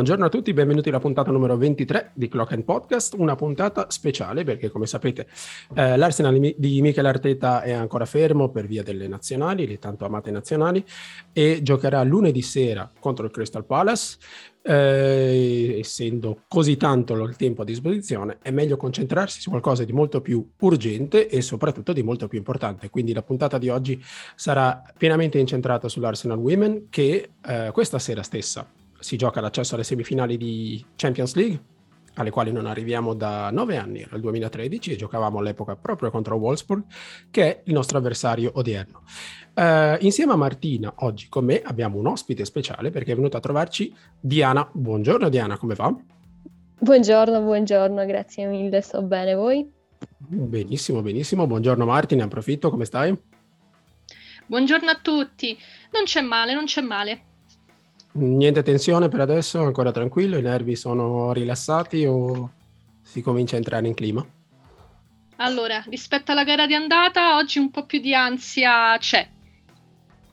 Buongiorno a tutti, benvenuti alla puntata numero 23 di Clock and Podcast, una puntata speciale perché come sapete eh, l'Arsenal di Michele Arteta è ancora fermo per via delle nazionali, le tanto amate nazionali, e giocherà lunedì sera contro il Crystal Palace. Eh, essendo così tanto il tempo a disposizione, è meglio concentrarsi su qualcosa di molto più urgente e soprattutto di molto più importante. Quindi la puntata di oggi sarà pienamente incentrata sull'Arsenal Women che eh, questa sera stessa si gioca l'accesso alle semifinali di Champions League, alle quali non arriviamo da nove anni, era il 2013 e giocavamo all'epoca proprio contro Wolfsburg, che è il nostro avversario odierno. Uh, insieme a Martina, oggi con me abbiamo un ospite speciale perché è venuta a trovarci Diana. Buongiorno Diana, come va? Buongiorno, buongiorno, grazie mille, sto bene, voi? Benissimo, benissimo. Buongiorno Marti, ne approfitto, come stai? Buongiorno a tutti. Non c'è male, non c'è male. Niente tensione per adesso, ancora tranquillo, i nervi sono rilassati o si comincia a entrare in clima? Allora, rispetto alla gara di andata, oggi un po' più di ansia c'è.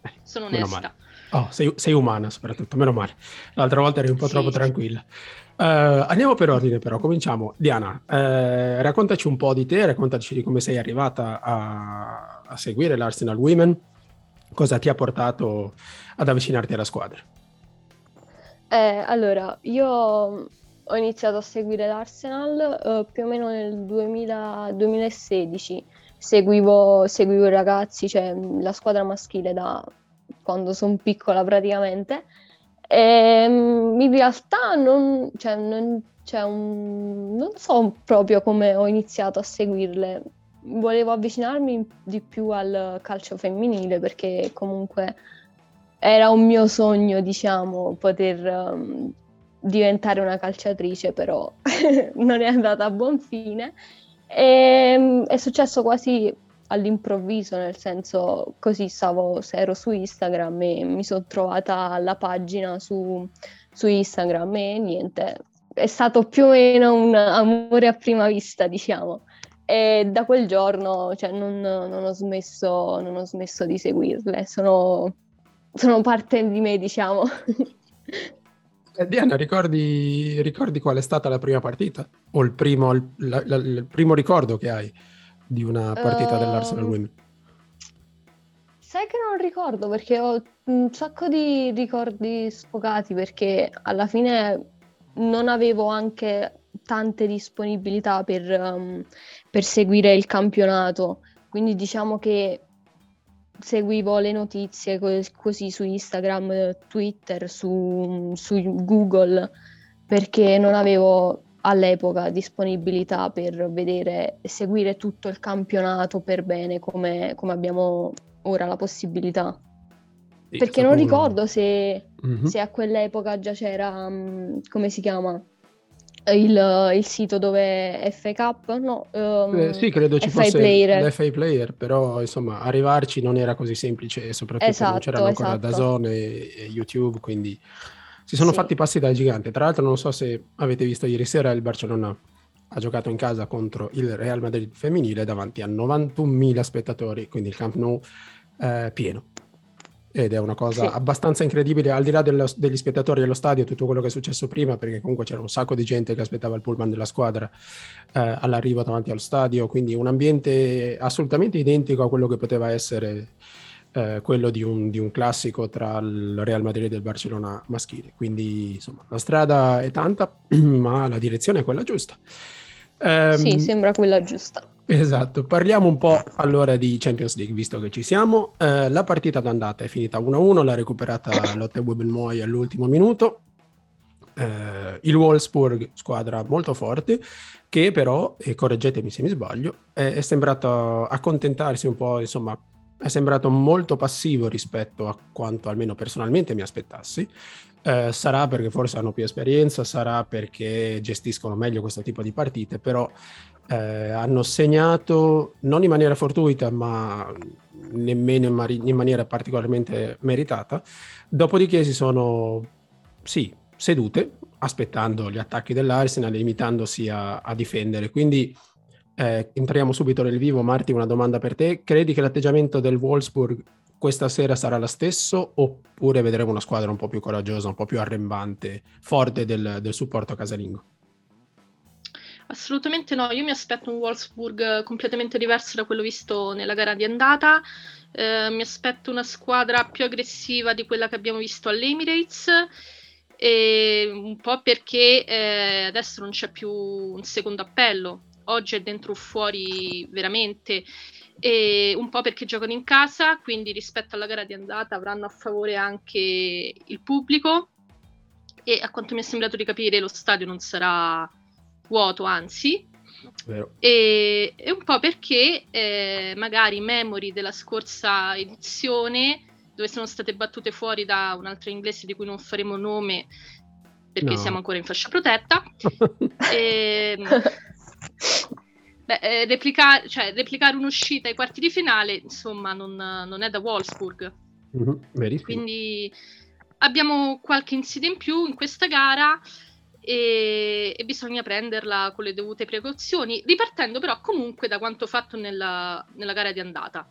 Eh, sono onesta. Oh, sei, sei, umana soprattutto, meno male. L'altra volta eri un po' sì. troppo tranquilla. Uh, andiamo per ordine però, cominciamo. Diana, uh, raccontaci un po' di te, raccontaci di come sei arrivata a, a seguire l'Arsenal Women, cosa ti ha portato ad avvicinarti alla squadra. Eh, allora, io ho iniziato a seguire l'Arsenal eh, più o meno nel 2000, 2016. Seguivo, seguivo i ragazzi, cioè la squadra maschile da quando sono piccola praticamente. E, ehm, in realtà non, cioè, non, cioè un, non so proprio come ho iniziato a seguirle. Volevo avvicinarmi di più al calcio femminile perché comunque era un mio sogno, diciamo, poter um, diventare una calciatrice, però non è andata a buon fine. E, um, è successo quasi all'improvviso, nel senso così stavo, ero su Instagram e mi sono trovata la pagina su, su Instagram e niente, è stato più o meno un amore a prima vista, diciamo. E da quel giorno cioè, non, non, ho smesso, non ho smesso di seguirle, sono sono parte di me, diciamo. Eh, Diana, ricordi, ricordi, qual è stata la prima partita? O il primo, il, la, la, il primo ricordo che hai di una partita uh, dell'Arsenal Women? Sai che non ricordo perché ho un sacco di ricordi sfocati perché alla fine non avevo anche tante disponibilità per, um, per seguire il campionato. Quindi diciamo che seguivo le notizie così su Instagram, Twitter, su, su Google, perché non avevo all'epoca disponibilità per vedere e seguire tutto il campionato per bene come, come abbiamo ora la possibilità. Perché non ricordo se, mm-hmm. se, a quell'epoca già c'era, um, come si chiama, il, il, sito dove FA No, um, eh, sì, credo ci FA fosse player. l'FA Player, però insomma arrivarci non era così semplice, soprattutto esatto, non c'erano ancora esatto. Dazone e, e YouTube, quindi si sono sì. fatti passi da gigante. Tra l'altro non so se avete visto ieri sera il Barcellona ha giocato in casa contro il Real Madrid femminile davanti a 91.000 spettatori, quindi il Camp Nou eh, pieno ed è una cosa sì. abbastanza incredibile, al di là dello, degli spettatori allo stadio, tutto quello che è successo prima, perché comunque c'era un sacco di gente che aspettava il pullman della squadra eh, all'arrivo davanti allo stadio, quindi un ambiente assolutamente identico a quello che poteva essere eh, quello di un, di un, classico tra il Real Madrid e il Barcellona maschile. Quindi insomma la strada è tanta, ma la direzione è quella giusta. Um, sì, sembra quella giusta. Esatto, parliamo un po' allora di Champions League, visto che ci siamo. Eh, la partita d'andata è finita 1-1, l'ha recuperata Lotte Webelmoy all'ultimo minuto. Eh, il Wolfsburg, squadra molto forte, che però, e correggetemi se mi sbaglio, è, è sembrato accontentarsi un po', insomma, è sembrato molto passivo rispetto a quanto almeno personalmente mi aspettassi. Eh, sarà perché forse hanno più esperienza, sarà perché gestiscono meglio questo tipo di partite, però eh, hanno segnato non in maniera fortuita, ma nemmeno in, mari- in, maniera particolarmente meritata. Dopodiché si sono, sì, sedute, aspettando gli attacchi dell'Arsenal, limitandosi a, a difendere. Quindi eh, entriamo subito nel vivo. Marti, una domanda per te. Credi che l'atteggiamento del Wolfsburg questa sera sarà la stessa oppure vedremo una squadra un po' più coraggiosa, un po' più arrembante, forte del, del supporto casalingo? Assolutamente no, io mi aspetto un Wolfsburg completamente diverso da quello visto nella gara di andata. Eh, mi aspetto una squadra più aggressiva di quella che abbiamo visto all'Emirates. E un po' perché eh, adesso non c'è più un secondo appello, oggi è dentro o fuori veramente, e un po' perché giocano in casa, quindi rispetto alla gara di andata avranno a favore anche il pubblico e a quanto mi è sembrato di capire lo stadio non sarà vuoto, anzi. E, e, un po' perché eh, magari memory della scorsa edizione, dove sono state battute fuori da un'altra inglese di cui non faremo nome perché no. siamo ancora in fascia protetta. e, ehm, beh, eh, replicare, cioè, replicare un'uscita ai quarti di finale, insomma, non, non è da Wolfsburg. Mm-hmm, Quindi abbiamo qualche insidia in più in questa gara e, e, bisogna prenderla con le dovute precauzioni, ripartendo però comunque da quanto fatto nella, nella gara di andata.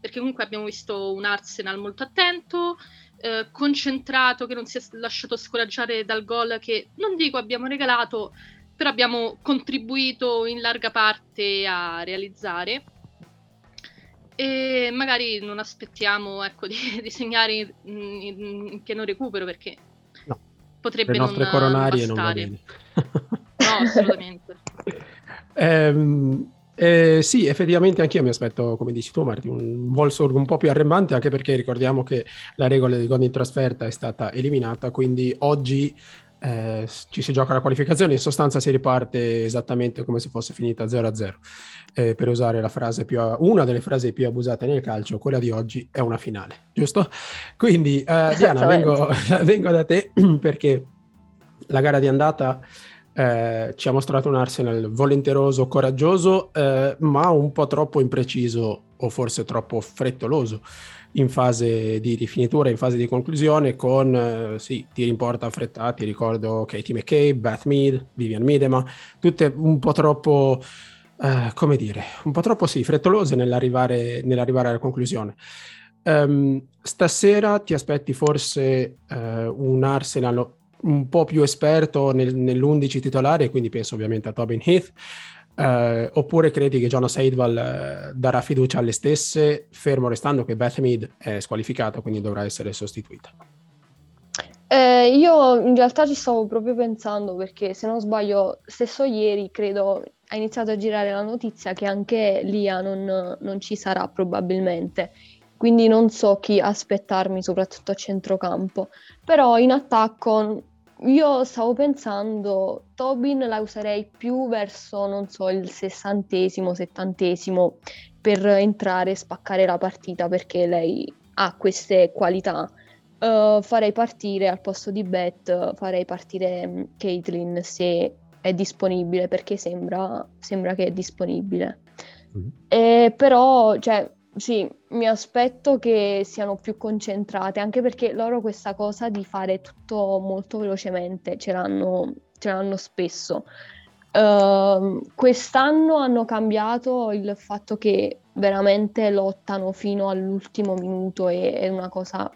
Perché comunque abbiamo visto un Arsenal molto attento, eh, concentrato, che non si è lasciato scoraggiare dal gol che non dico abbiamo regalato, però abbiamo contribuito in larga parte a realizzare. E magari non aspettiamo ecco, di, di segnare in, in, in pieno recupero perché potrebbe Le nostre non coronarie non va bene. No, assolutamente. ehm, eh, sì, effettivamente anch'io mi aspetto, come dici tu Marti, un Wolfsburg un po' più arrembante, anche perché ricordiamo che la regola del gol in trasferta è stata eliminata, quindi oggi eh, ci si gioca la qualificazione, in sostanza si riparte esattamente come se fosse finita 0-0. Eh, per usare la frase più, una delle frasi più abusate nel calcio, quella di oggi è una finale, giusto? Quindi eh, Diana, vengo, vengo, da te perché la gara di andata eh, ci ha mostrato un Arsenal volenteroso, coraggioso, eh, ma un po' troppo impreciso o forse troppo frettoloso in fase di rifinitura, in fase di conclusione, con eh, sì, tiri in porta affrettati. Ricordo Katie McCabe, Beth Mead, Vivian Midema, tutte un po' troppo. Uh, come dire, un po' troppo sì, frettolose nell'arrivare, nell'arrivare alla conclusione. Um, stasera ti aspetti forse uh, un Arsenal un po' più esperto nel, nell'11 titolare, quindi penso ovviamente a Tobin Heath, Uh, oppure credi che Jonas Eidval uh, darà fiducia alle stesse, fermo restando che Beth Mead è squalificata, quindi dovrà essere sostituita? Eh, io in realtà ci stavo proprio pensando perché se non sbaglio, stesso ieri credo ha iniziato a girare la notizia che anche Lia non, non ci sarà probabilmente, quindi non so chi aspettarmi soprattutto a centrocampo, però in attacco io stavo pensando, Tobin la userei più verso, non so, il sessantesimo, settantesimo per entrare e spaccare la partita perché lei ha queste qualità. Uh, farei partire al posto di Beth, farei partire um, Caitlyn se è disponibile perché sembra, sembra che è disponibile. Mm-hmm. E, però, cioè, sì, mi aspetto che siano più concentrate, anche perché loro questa cosa di fare tutto molto velocemente ce l'hanno, ce l'hanno spesso. Uh, quest'anno hanno cambiato il fatto che veramente lottano fino all'ultimo minuto e è una cosa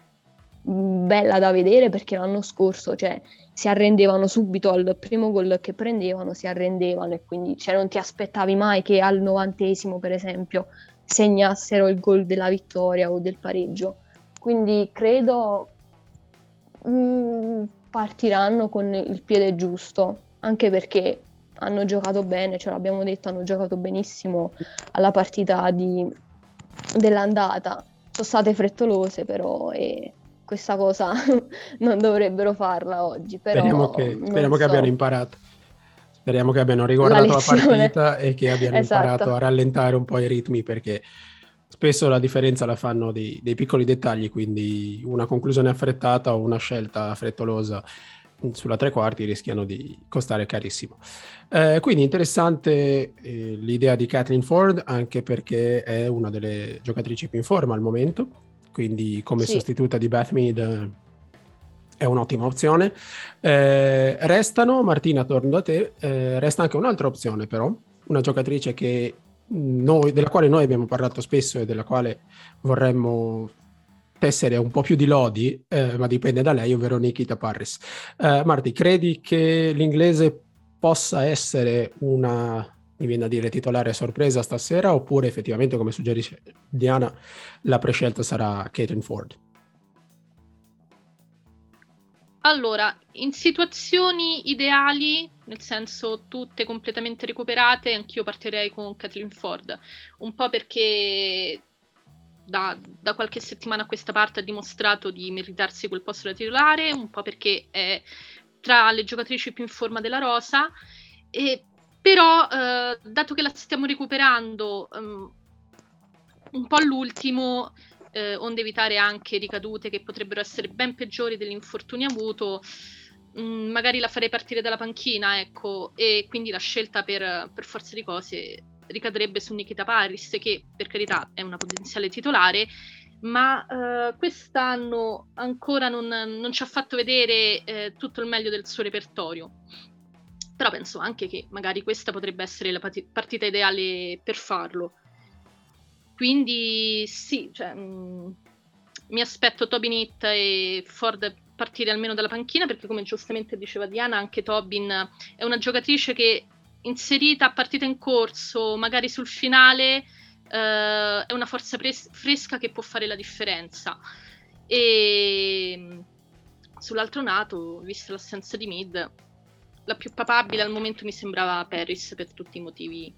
bella da vedere perché l'anno scorso cioè, si arrendevano subito al primo gol che prendevano, si arrendevano e quindi cioè, non ti aspettavi mai che al novantesimo per esempio segnassero il gol della vittoria o del pareggio. Quindi credo mh, mm, partiranno con il piede giusto, anche perché hanno giocato bene, ce l'abbiamo detto, hanno giocato benissimo alla partita di, dell'andata. Sono state frettolose però e questa cosa non dovrebbero farla oggi. Però speriamo che, speriamo so. che abbiano imparato. Speriamo che abbiano riguardato la, la partita e che abbiano esatto. imparato a rallentare un po' i ritmi perché spesso la differenza la fanno dei, dei, piccoli dettagli, quindi una conclusione affrettata o una scelta frettolosa sulla tre quarti rischiano di costare carissimo. Eh, quindi interessante eh, l'idea di Kathleen Ford anche perché è una delle giocatrici più in forma al momento, quindi come sì. sostituta di Beth Mead è un'ottima opzione. Eh, restano, Martina, torno da te, eh, resta anche un'altra opzione però, una giocatrice noi, della quale noi abbiamo parlato spesso e della quale vorremmo tessere un po' più di lodi, eh, ma dipende da lei, ovvero Nikita Parris. Eh, Marti, credi che l'inglese possa essere una mi viene a dire titolare sorpresa stasera oppure effettivamente come suggerisce Diana la prescelta sarà Caitlin Ford? Allora, in situazioni ideali, nel senso tutte completamente recuperate, anch'io partirei con Kathleen Ford, un po' perché da, da, qualche settimana a questa parte ha dimostrato di meritarsi quel posto da titolare, un po' perché è tra le giocatrici più in forma della rosa, e, però eh, dato che la stiamo recuperando um, un po' all'ultimo, eh, onde evitare anche ricadute che potrebbero essere ben peggiori dell'infortunio avuto, mh, mm, magari la farei partire dalla panchina, ecco, e quindi la scelta per, per forza di cose ricadrebbe su Nikita Paris, che per carità è una potenziale titolare, ma eh, quest'anno ancora non, non, ci ha fatto vedere eh, tutto il meglio del suo repertorio. Però penso anche che magari questa potrebbe essere la partita ideale per farlo. Quindi sì, cioè, mh, mm, mi aspetto Tobin Hitt e Ford partire almeno dalla panchina perché come giustamente diceva Diana anche Tobin è una giocatrice che inserita a partita in corso, magari sul finale, eh, è una forza pres- fresca che può fare la differenza. E mm, sull'altro nato, vista l'assenza di mid, la più papabile al momento mi sembrava Paris per tutti i motivi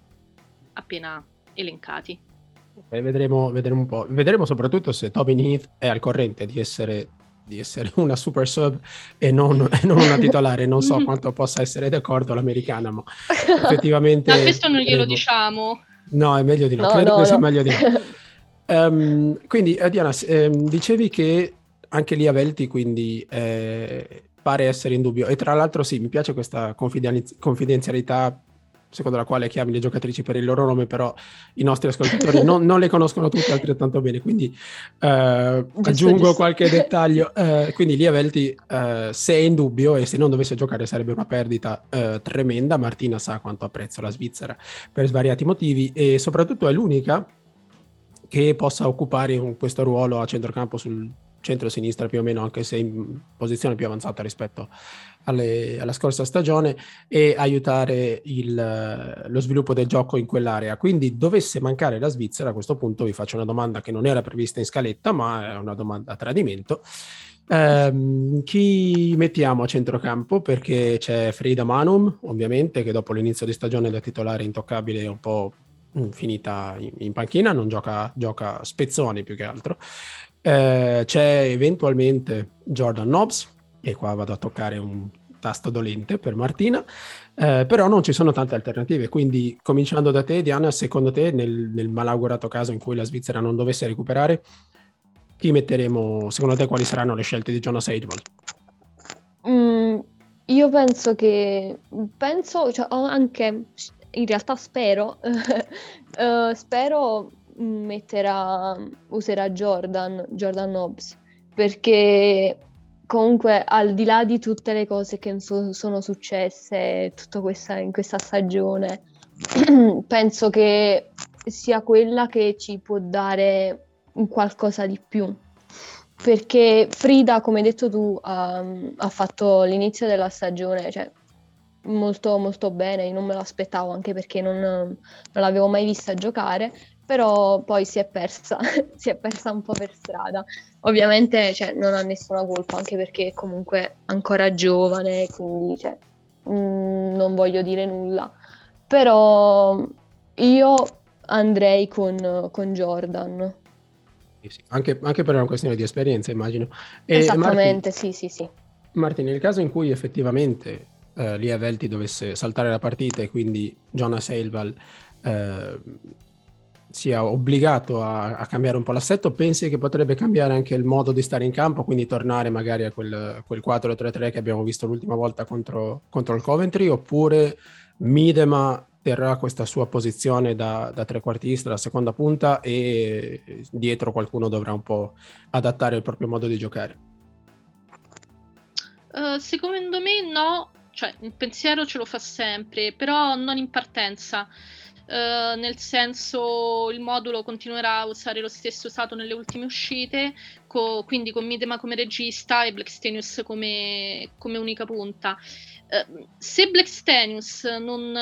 appena elencati. Okay, vedremo, vedremo, un po'. Vedremo soprattutto se Tobin Heath è al corrente di essere, di essere una super sub e non, e non, una titolare. Non so quanto possa essere d'accordo l'americana, ma effettivamente. Ma questo non glielo diciamo. No, è meglio di no. no Credo no, che no. sia meglio di no. um, quindi, eh, Diana, eh, dicevi che anche lì a Velti, quindi eh, pare essere in dubbio. E tra l'altro, sì, mi piace questa confidenzialità secondo la quale chiami le giocatrici per il loro nome, però i nostri ascoltatori non, non, le conoscono tutte altrettanto bene, quindi eh, aggiungo qualche dettaglio. Eh, quindi Lia Velti, eh, se è in dubbio e se non dovesse giocare sarebbe una perdita eh, tremenda, Martina sa quanto apprezzo la Svizzera per svariati motivi e soprattutto è l'unica che possa occupare questo ruolo a centrocampo sul centro-sinistra più o meno, anche se in posizione più avanzata rispetto alle, alla scorsa stagione, e aiutare il, lo sviluppo del gioco in quell'area. Quindi dovesse mancare la Svizzera, a questo punto vi faccio una domanda che non era prevista in scaletta, ma è una domanda a tradimento. Um, chi mettiamo a centrocampo? Perché c'è Frida Manum, ovviamente, che dopo l'inizio di stagione da titolare intoccabile è un po' finita in, in panchina, non gioca, gioca spezzoni più che altro. Eh, c'è eventualmente Jordan Knobs, e qua vado a toccare un tasto dolente per Martina, eh, però non ci sono tante alternative, quindi cominciando da te Diana, secondo te nel, nel malaugurato caso in cui la Svizzera non dovesse recuperare, chi metteremo, secondo te quali saranno le scelte di Jonas Eidman? Mm, io penso che, penso, cioè, anche, in realtà spero, uh, spero metterà, userà Jordan, Jordan Hobbs, perché comunque al di là di tutte le cose che so, sono successe questa, in questa stagione, penso che sia quella che ci può dare qualcosa di più. Perché Frida, come hai detto tu, ha, ha fatto l'inizio della stagione, cioè molto molto bene, io non me l'aspettavo anche perché non, non l'avevo mai vista giocare, però poi si è persa, si è persa un po' per strada. Ovviamente cioè, non ha nessuna colpa, anche perché comunque è ancora giovane, quindi cioè, mh, mm, non voglio dire nulla. Però io andrei con, con Jordan. Sì, anche, anche, per una questione di esperienza, immagino. E Esattamente, Martin, sì, sì, sì. Martin, nel caso in cui effettivamente eh, Lia Velti dovesse saltare la partita e quindi Jonas Eilval eh, sia obbligato a, a, cambiare un po' l'assetto, pensi che potrebbe cambiare anche il modo di stare in campo, quindi tornare magari a quel, quel 4-3-3 che abbiamo visto l'ultima volta contro, contro il Coventry, oppure Midema terrà questa sua posizione da, da trequartista, da seconda punta e dietro qualcuno dovrà un po' adattare il proprio modo di giocare? Uh, secondo me no, cioè il pensiero ce lo fa sempre, però non in partenza eh, nel senso il modulo continuerà a usare lo stesso usato nelle ultime uscite, co- quindi con Midema come regista e Blackstenius come, come unica punta. Eh, se Blackstenius non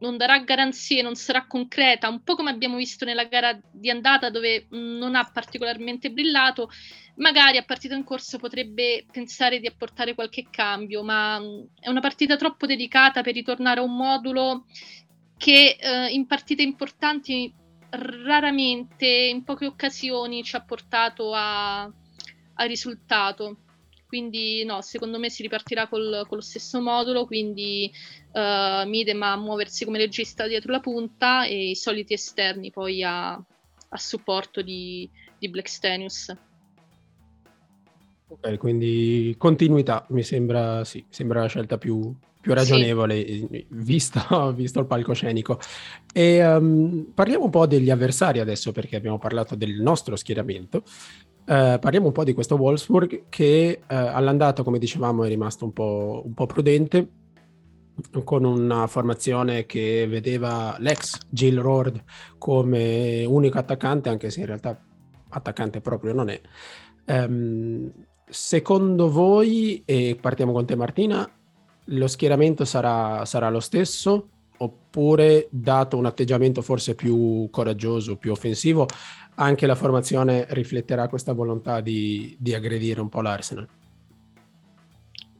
non darà garanzie, non sarà concreta, un po' come abbiamo visto nella gara di andata dove non ha particolarmente brillato, magari a partita in corso potrebbe pensare di apportare qualche cambio, ma mm, è una partita troppo delicata per ritornare a un modulo che eh, in partite importanti raramente, in poche occasioni, ci ha portato a, risultato. Quindi no, secondo me si ripartirà col, con lo stesso modulo, quindi uh, Midema a muoversi come regista dietro la punta e i soliti esterni poi a, a supporto di, di Blackstenius. Ok, quindi continuità mi sembra, sì, sembra la scelta più, più ragionevole, sì. visto, visto, il palcoscenico. E, um, parliamo un po' degli avversari adesso, perché abbiamo parlato del nostro schieramento. Uh, parliamo un po' di questo Wolfsburg che uh, all'andata, come dicevamo, è rimasto un po', un po', prudente, con una formazione che vedeva l'ex Jill Rord come unico attaccante, anche se in realtà attaccante proprio non è. Um, secondo voi, e partiamo con te Martina, lo schieramento sarà, sarà lo stesso? Oppure, dato un atteggiamento forse più coraggioso, più offensivo, anche la formazione rifletterà questa volontà di, di aggredire un po' l'Arsenal?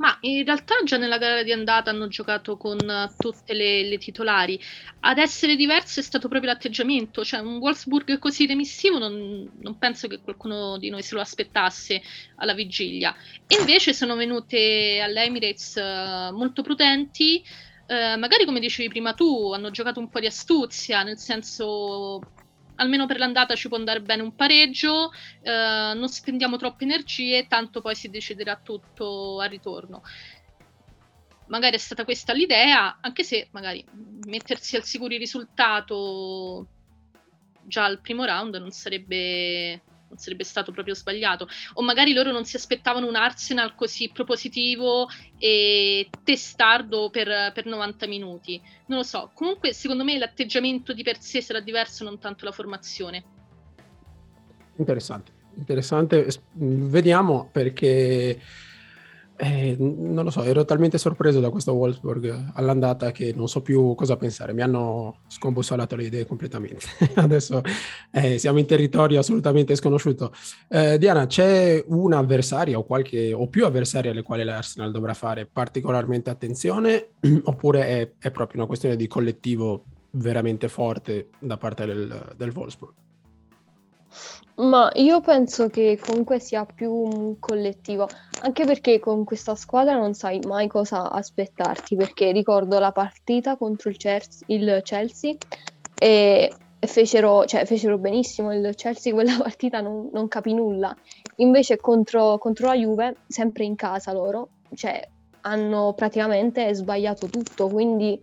Ma in realtà già nella gara di andata hanno giocato con tutte le, le, titolari. Ad essere diverso è stato proprio l'atteggiamento, cioè un Wolfsburg così remissivo non, non penso che qualcuno di noi se lo aspettasse alla vigilia. E invece sono venute all'Emirates uh, molto prudenti, uh, magari come dicevi prima tu, hanno giocato un po' di astuzia, nel senso almeno per l'andata ci può andare bene un pareggio, eh, non spendiamo troppe energie, tanto poi si deciderà tutto al ritorno. Magari è stata questa l'idea, anche se magari mettersi al sicuro risultato già al primo round non sarebbe non sarebbe stato proprio sbagliato. O magari loro non si aspettavano un Arsenal così propositivo e testardo per, per 90 minuti. Non lo so. Comunque, secondo me l'atteggiamento di per sé sarà diverso, non tanto la formazione. Interessante, interessante. Vediamo perché eh, non lo so, ero talmente sorpreso da questo Wolfsburg all'andata che non so più cosa pensare, mi hanno scombussolato le idee completamente. Adesso eh, siamo in territorio assolutamente sconosciuto. Eh, Diana, c'è un avversario o, qualche, o più avversari alle quali l'Arsenal dovrà fare particolarmente attenzione oppure è, è proprio una questione di collettivo veramente forte da parte del, del Wolfsburg? Ma io penso che comunque sia più un collettivo, anche perché con questa squadra non sai mai cosa aspettarti, perché ricordo la partita contro il Chelsea, il Chelsea e fecero, cioè, fecero benissimo il Chelsea quella partita, non, non capì nulla. Invece contro, contro la Juve, sempre in casa loro, cioè, hanno praticamente sbagliato tutto, quindi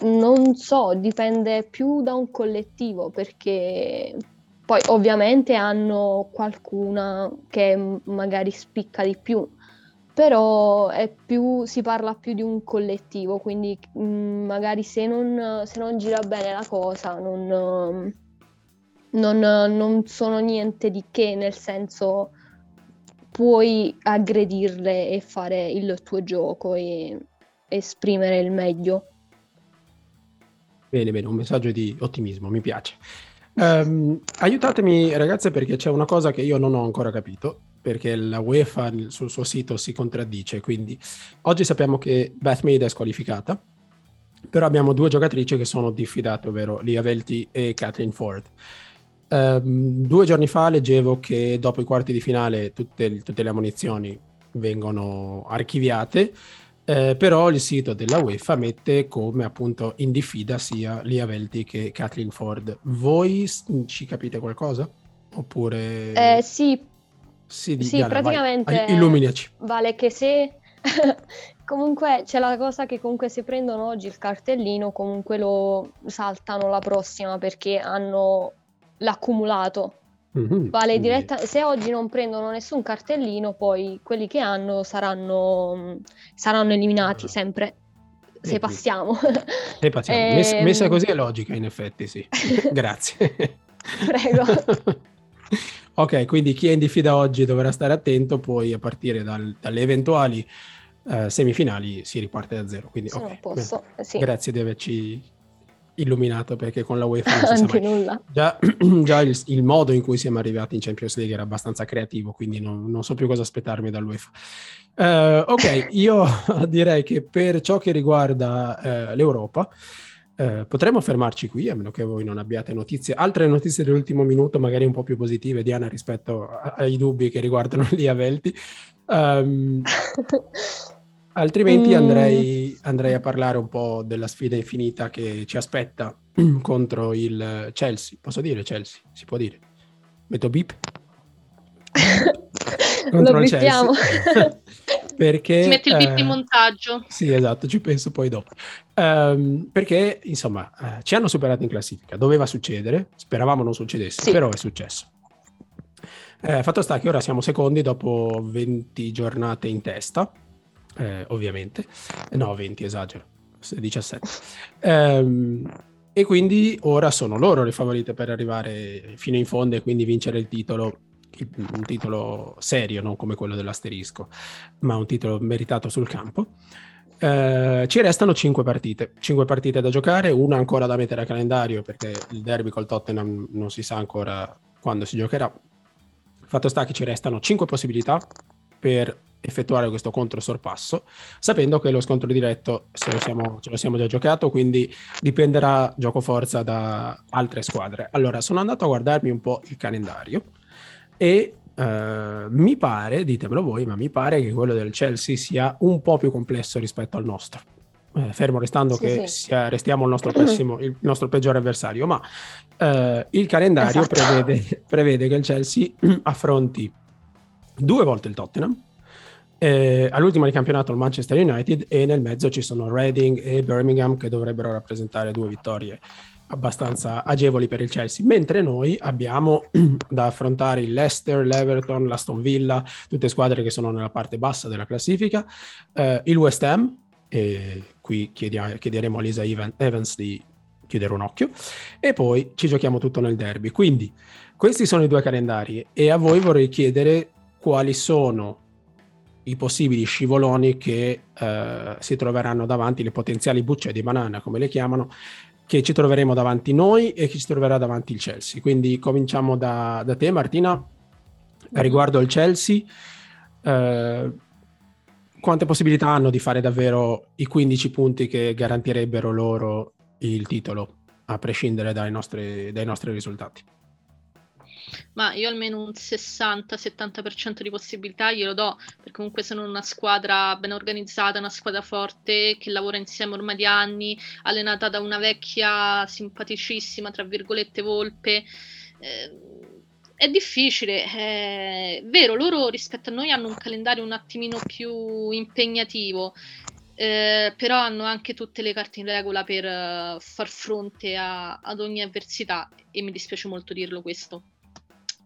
non so, dipende più da un collettivo, perché poi ovviamente hanno qualcuna che magari spicca di più, però più, si parla più di un collettivo, quindi mh, magari se non, se non, gira bene la cosa non, non, non sono niente di che, nel senso puoi aggredirle e fare il tuo gioco e esprimere il meglio. Bene, bene, un messaggio di ottimismo, mi piace. Um, aiutatemi ragazze perché c'è una cosa che io non ho ancora capito, perché la UEFA sul suo sito si contraddice, quindi oggi sappiamo che Beth Mead è squalificata, però abbiamo due giocatrici che sono diffidate, ovvero Lia Velti e Kathleen Ford. Um, due giorni fa leggevo che dopo i quarti di finale tutte, tutte le ammonizioni vengono archiviate, eh, però il sito della UEFA mette come appunto in diffida sia Lia Velti che Kathleen Ford. Voi ci capite qualcosa? Oppure... Eh, sì, sì, sì Diana, praticamente vai, illuminaci. Vale che se... comunque c'è la cosa che comunque se prendono oggi il cartellino comunque lo saltano la prossima perché hanno l'accumulato Mm-hmm. Vale diretta, se oggi non prendono nessun cartellino, poi quelli che hanno saranno, saranno eliminati sempre. se passiamo. Se passiamo. Ehm, Messa, messa così è logica, in effetti, sì. Grazie. Prego. ok, quindi chi è in diffida oggi dovrà stare attento, poi a partire dal- dalle eventuali eh, semifinali si riparte da zero. Quindi, Sono ok, a posto, eh, sì. Grazie di averci illuminato perché con la UEFA non si nulla. Già, già il, il modo in cui siamo arrivati in Champions League era abbastanza creativo, quindi non, non so più cosa aspettarmi dall'UEFA. Eh, ok, io direi che per ciò che riguarda eh, l'Europa, eh, potremmo fermarci qui, a meno che voi non abbiate notizie, altre notizie dell'ultimo minuto, magari un po' più positive, Diana, rispetto ai dubbi che riguardano Lia Velti. Ehm, Altrimenti Mm. andrei, andrei a parlare un po' della sfida infinita che ci aspetta contro il Chelsea. Posso dire Chelsea? Si può dire? Metto beep? Lo bippiamo. perché, Ti metti il beat eh, di montaggio. Sì, esatto, ci penso poi dopo. Ehm, perché, insomma, eh, ci hanno superato in classifica. Doveva succedere, speravamo non succedesse, Sì. però è successo. Eh, fatto sta che ora siamo secondi dopo 20 giornate in testa, eh, ovviamente. Eh, No, 20, esagero, 17. Ehm, e quindi ora sono loro le favorite per arrivare fino in fondo e quindi vincere il titolo, un titolo serio, non come quello dell'asterisco, ma un titolo meritato sul campo. Eh, ci restano 5 partite, 5 partite da giocare, una ancora da mettere a calendario perché il derby col Tottenham non si sa ancora quando si giocherà. Fatto sta che ci restano 5 possibilità per effettuare questo controsorpasso, sapendo che lo scontro diretto lo siamo, ce lo siamo già giocato, quindi dipenderà gioco forza da altre squadre. Allora, sono andato a guardarmi un po' il calendario e eh, mi pare, ditemelo voi, ma mi pare che quello del Chelsea sia un po' più complesso rispetto al nostro. Eh, fermo restando Sì, che sì. sia- restiamo il nostro, pessimo, il nostro peggiore avversario, ma eh, il calendario Esatto. prevede, prevede che il Chelsea affronti due volte il Tottenham, eh, all'ultima di campionato il Manchester United e nel mezzo ci sono Reading e Birmingham che dovrebbero rappresentare due vittorie abbastanza agevoli per il Chelsea, mentre noi abbiamo da affrontare il Leicester, l'Everton, l'Aston Villa, tutte squadre che sono nella parte bassa della classifica, eh, il West Ham, e qui chiedia- chiederemo a Lisa Evan- Evans di chiudere un occhio, e poi ci giochiamo tutto nel derby. Quindi questi sono i due calendari e a voi vorrei chiedere quali sono i possibili scivoloni che eh, si troveranno davanti, le potenziali bucce di banana, come le chiamano, che ci troveremo davanti noi e che ci troverà davanti il Chelsea. Quindi cominciamo da, da te, Martina. Riguardo il Chelsea, eh, quante possibilità hanno di fare davvero i 15 punti che garantirebbero loro il titolo, a prescindere dai nostri, dai nostri risultati? Ma io almeno un 60-70% di possibilità glielo do, perché comunque sono una squadra ben organizzata, una squadra forte che lavora insieme ormai di anni, allenata da una vecchia simpaticissima, tra virgolette, volpe. Eh, è difficile, è vero, loro rispetto a noi hanno un calendario un attimino più impegnativo, eh, però hanno anche tutte le carte in regola per eh, far fronte a- ad ogni avversità e mi dispiace molto dirlo questo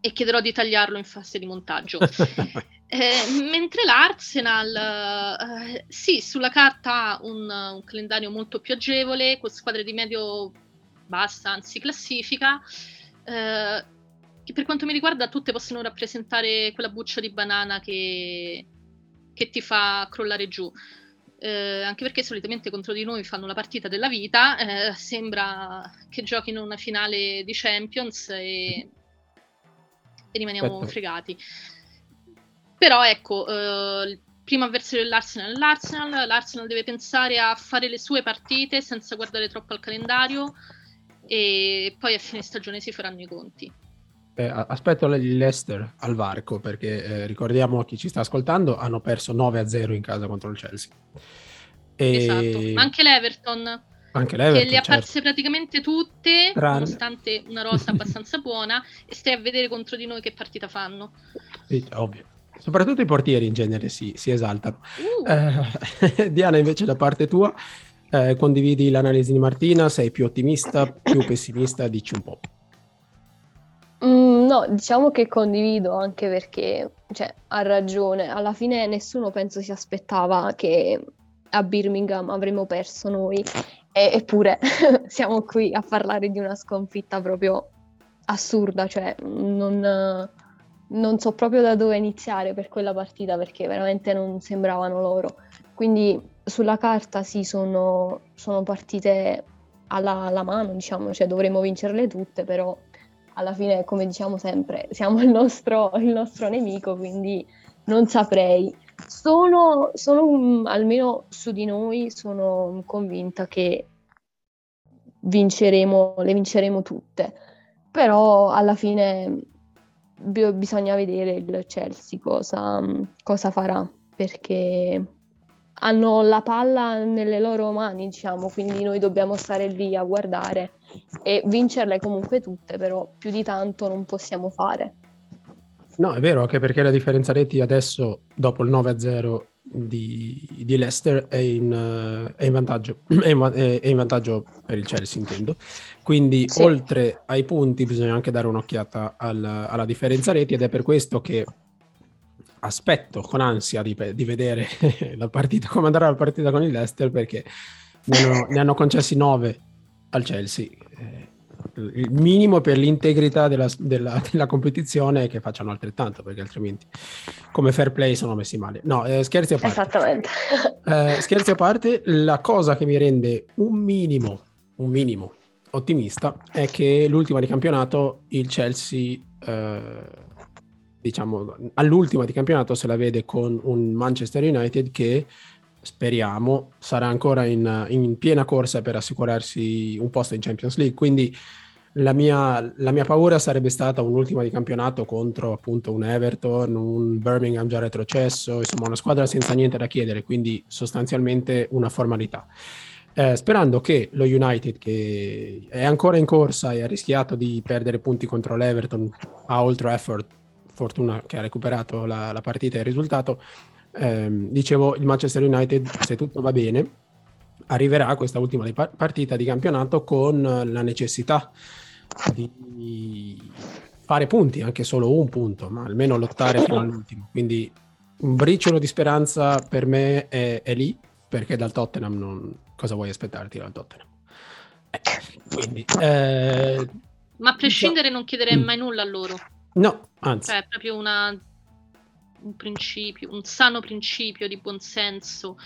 e chiederò di tagliarlo in fase di montaggio. Eh, mentre l'Arsenal, eh, sì, sulla carta ha un, un calendario molto più agevole, con squadre di medio bassa, anzi classifica, eh, che per quanto mi riguarda tutte possono rappresentare quella buccia di banana che, che ti fa crollare giù. Eh, anche perché solitamente contro di noi fanno la partita della vita, eh, sembra che giochino una finale di Champions e, e rimaniamo Perfetto. fregati. Però ecco, eh, il primo avversario dell'Arsenal è l'Arsenal, l'Arsenal deve pensare a fare le sue partite senza guardare troppo al calendario e poi a fine stagione si faranno i conti. Eh, aspetto il Leicester al varco perché eh, ricordiamo a chi ci sta ascoltando hanno perso 9-0 in casa contro il Chelsea. E Esatto, ma anche l'Everton anche che l'Everton, le ha certo. perse praticamente tutte, Tranne- nonostante una rosa abbastanza buona, e stai a vedere contro di noi che partita fanno. Sì, ovvio. Soprattutto i portieri in genere si, si esaltano. Uh, Eh, Diana, invece, da parte tua, eh, condividi l'analisi di Martina? Sei più ottimista, più pessimista? Dici un po'. Mm, no, diciamo che condivido anche perché cioè, ha ragione. Alla fine nessuno penso si aspettava che a Birmingham avremmo perso noi, e, eppure siamo qui a parlare di una sconfitta proprio assurda, cioè non, non so proprio da dove iniziare per quella partita perché veramente non sembravano loro. Quindi sulla carta sì, sono, sono partite alla, alla, mano, diciamo, cioè dovremmo vincerle tutte, però alla fine, come diciamo sempre, siamo il nostro, il nostro nemico, quindi non saprei. Sono, sono, almeno su di noi, sono convinta che vinceremo, le vinceremo tutte, però alla fine b- bisogna vedere il Chelsea cosa, cosa farà, perché hanno la palla nelle loro mani, diciamo, quindi noi dobbiamo stare lì a guardare e vincerle comunque tutte, però più di tanto non possiamo fare. No, è vero, anche perché la differenza reti adesso, dopo il 9-0 di, di Leicester, è in, è in, vantaggio, è in, è in, vantaggio per il Chelsea, intendo. Quindi, sì. oltre ai punti, bisogna anche dare un'occhiata al, alla differenza reti ed è per questo che aspetto con ansia di, di vedere la partita, come andrà la partita con il Leicester, perché ne hanno, ne hanno concessi 9 al Chelsea. Eh, il minimo per l'integrità della, della, della, competizione è che facciano altrettanto, perché altrimenti come fair play sono messi male. No, eh, scherzi a parte. Esattamente. Eh, scherzi a parte, la cosa che mi rende un minimo, un minimo ottimista è che l'ultima di campionato il Chelsea, eh, diciamo, all'ultima di campionato se la vede con un Manchester United che speriamo, sarà ancora in, in, piena corsa per assicurarsi un posto in Champions League. Quindi la mia, la mia, paura sarebbe stata un'ultima di campionato contro appunto un Everton, un Birmingham già retrocesso, insomma una squadra senza niente da chiedere, quindi sostanzialmente una formalità. Eh, sperando che lo United, che è ancora in corsa e ha rischiato di perdere punti contro l'Everton a Old Trafford, fortuna che ha recuperato la, la partita e il risultato, ehm, dicevo, il Manchester United, se tutto va bene, arriverà a questa ultima partita di campionato con la necessità di fare punti, anche solo un punto, ma almeno lottare fino all'ultimo. Quindi un briciolo di speranza per me è, è lì, perché dal Tottenham non... cosa vuoi aspettarti dal Tottenham? Eh, quindi, eh... Ma a prescindere non chiederei mai nulla a loro. No, anzi. Cioè, è proprio una un principio, un sano principio di buonsenso.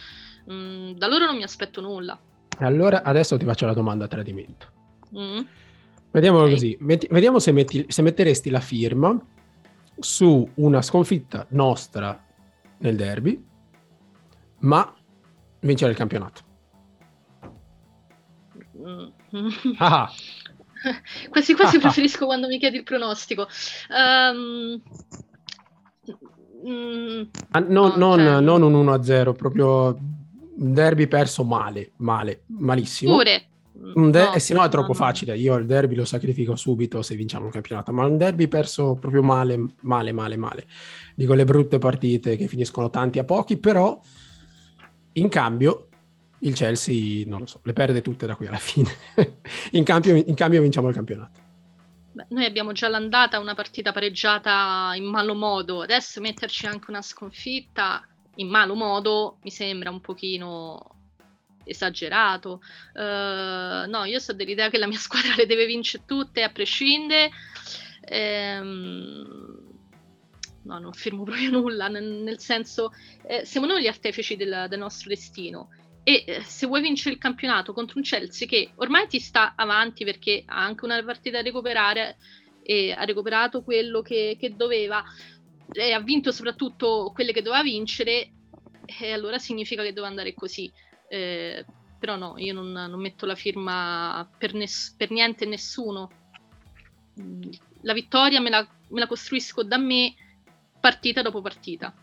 Mm, da loro non mi aspetto nulla. Allora adesso ti faccio la domanda a tradimento. Mm. Vediamo okay. così, Metti, vediamo se, metti, se metteresti la firma su una sconfitta nostra nel derby, ma vincere il campionato. Mm. Ah. quasi quasi ah. preferisco quando mi chiedi il pronostico. Um, Mm, ah, non, no, non, cioè... non, un 1-0, proprio un derby perso male, male, malissimo. Pure. Un de- no, eh, se no è troppo no, facile, io il derby lo sacrifico subito se vinciamo il campionato, ma un derby perso proprio male, male, male, male. Dico le brutte partite che finiscono tanti a pochi, però in cambio il Chelsea, non lo so, le perde tutte da qui alla fine. in, cambio, in cambio vinciamo il campionato. Beh, noi abbiamo già l'andata una partita pareggiata in malo modo, adesso metterci anche una sconfitta in malo modo mi sembra un pochino esagerato. Uh, no, io so dell'idea che la mia squadra le deve vincere tutte a prescindere. Ehm, no, non firmo proprio nulla, nel, nel senso, eh, siamo noi gli artefici del, del nostro destino e eh, se vuoi vincere il campionato contro un Chelsea che ormai ti sta avanti perché ha anche una partita da recuperare e ha recuperato quello che, che doveva e ha vinto soprattutto quelle che doveva vincere e allora significa che deve andare così eh, però no, io non, non metto la firma per, ness- per niente nessuno la vittoria me la, me la costruisco da me partita dopo partita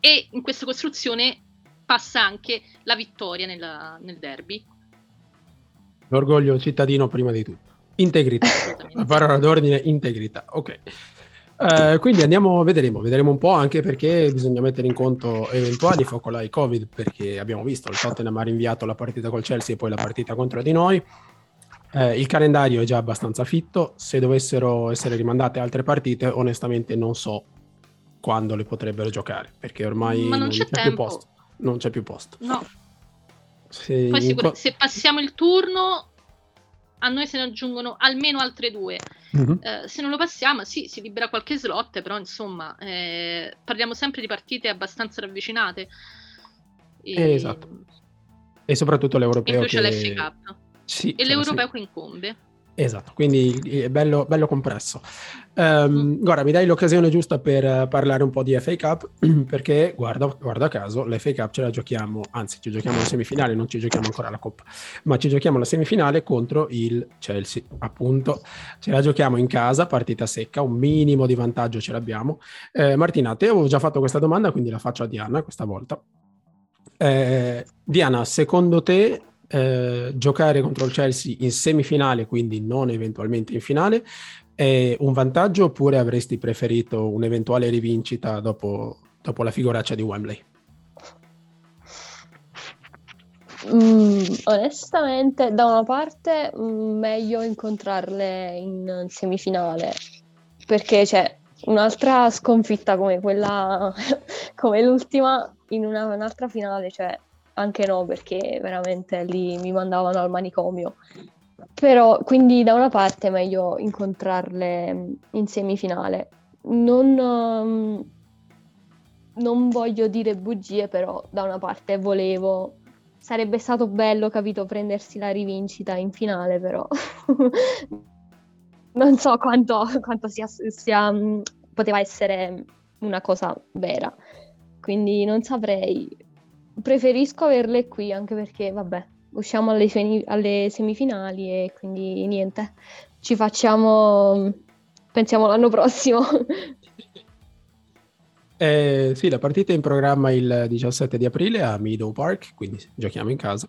e in questa costruzione passa anche la vittoria nella, nel derby. L'orgoglio cittadino prima di tutto. Integrità. La parola d'ordine, integrità. Ok. Uh, quindi andiamo, vedremo, vedremo un po' anche perché bisogna mettere in conto eventuali focolai Covid perché abbiamo visto il Tottenham ha rinviato la partita col Chelsea e poi la partita contro di noi. Uh, il calendario è già abbastanza fitto, se dovessero essere rimandate altre partite onestamente non so quando le potrebbero giocare perché ormai Ma non, c'è, c'è più posto. non c'è più posto. No. Se, Poi sicur- se passiamo il turno, a noi se ne aggiungono almeno altre due. Mm-hmm. Eh, se non lo passiamo, sì, si libera qualche slot, però insomma, eh, parliamo sempre di partite abbastanza ravvicinate. E... Esatto. E soprattutto l'europeo. E poi che... c'è. Sì, e l'europeo che incombe. Esatto, quindi è bello, bello compresso. Um, guarda, mi dai l'occasione giusta per parlare un po' di FA Cup, perché guarda, guarda caso, l'FA Cup ce la giochiamo, anzi ci giochiamo la semifinale, non ci giochiamo ancora la Coppa, ma ci giochiamo la semifinale contro il Chelsea, appunto. Ce la giochiamo in casa, partita secca, un minimo di vantaggio ce l'abbiamo. Eh, Martina, te avevo già fatto questa domanda, quindi la faccio a Diana questa volta. Eh, Diana, secondo te eh, giocare contro il Chelsea in semifinale, quindi non eventualmente in finale, è un vantaggio oppure avresti preferito un'eventuale rivincita dopo, dopo la figuraccia di Wembley? Mm, onestamente, da una parte mm, meglio incontrarle in semifinale perché c'è un'altra sconfitta come quella, come l'ultima in una, un'altra finale, cioè anche no, perché veramente lì mi mandavano al manicomio. Però, quindi da una parte è meglio incontrarle mm, in semifinale. Non, um, non voglio dire bugie, però da una parte volevo... Sarebbe stato bello, capito, prendersi la rivincita in finale, però non so quanto, quanto sia, sia, mm, poteva essere una cosa vera. Quindi non saprei preferisco averle qui anche perché, vabbè, usciamo alle, alle semifinali e quindi niente, ci facciamo, pensiamo l'anno prossimo. Eh, sì, la partita è in programma il 17 di aprile a Meadow Park, quindi giochiamo in casa.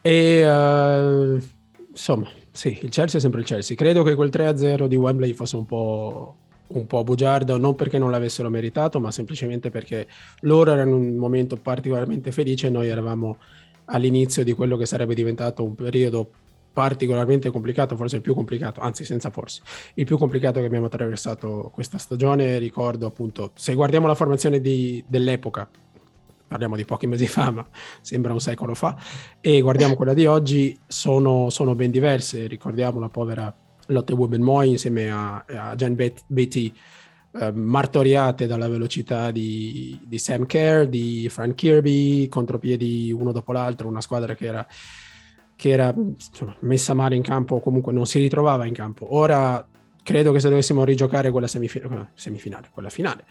E uh, insomma, sì, il Chelsea è sempre il Chelsea. Credo che quel 3-0 di Wembley fosse un po' un po' bugiardo, non perché non l'avessero meritato, ma semplicemente perché loro erano in un momento particolarmente felice e noi eravamo all'inizio di quello che sarebbe diventato un periodo particolarmente complicato, forse il più complicato, anzi senza forse, il più complicato che abbiamo attraversato questa stagione. Ricordo appunto, se guardiamo la formazione di, dell'epoca, parliamo di pochi mesi fa, ma sembra un secolo fa, e guardiamo quella di oggi, sono, sono ben diverse. Ricordiamo la povera Lotte Moy insieme a, a Jen Beatty eh, martoriate dalla velocità di, di, Sam Kerr, di Frank Kirby, contropiedi uno dopo l'altro, una squadra che era, che era insomma, messa male in campo comunque non si ritrovava in campo. Ora credo che se dovessimo rigiocare quella semifin- semifinale, quella finale,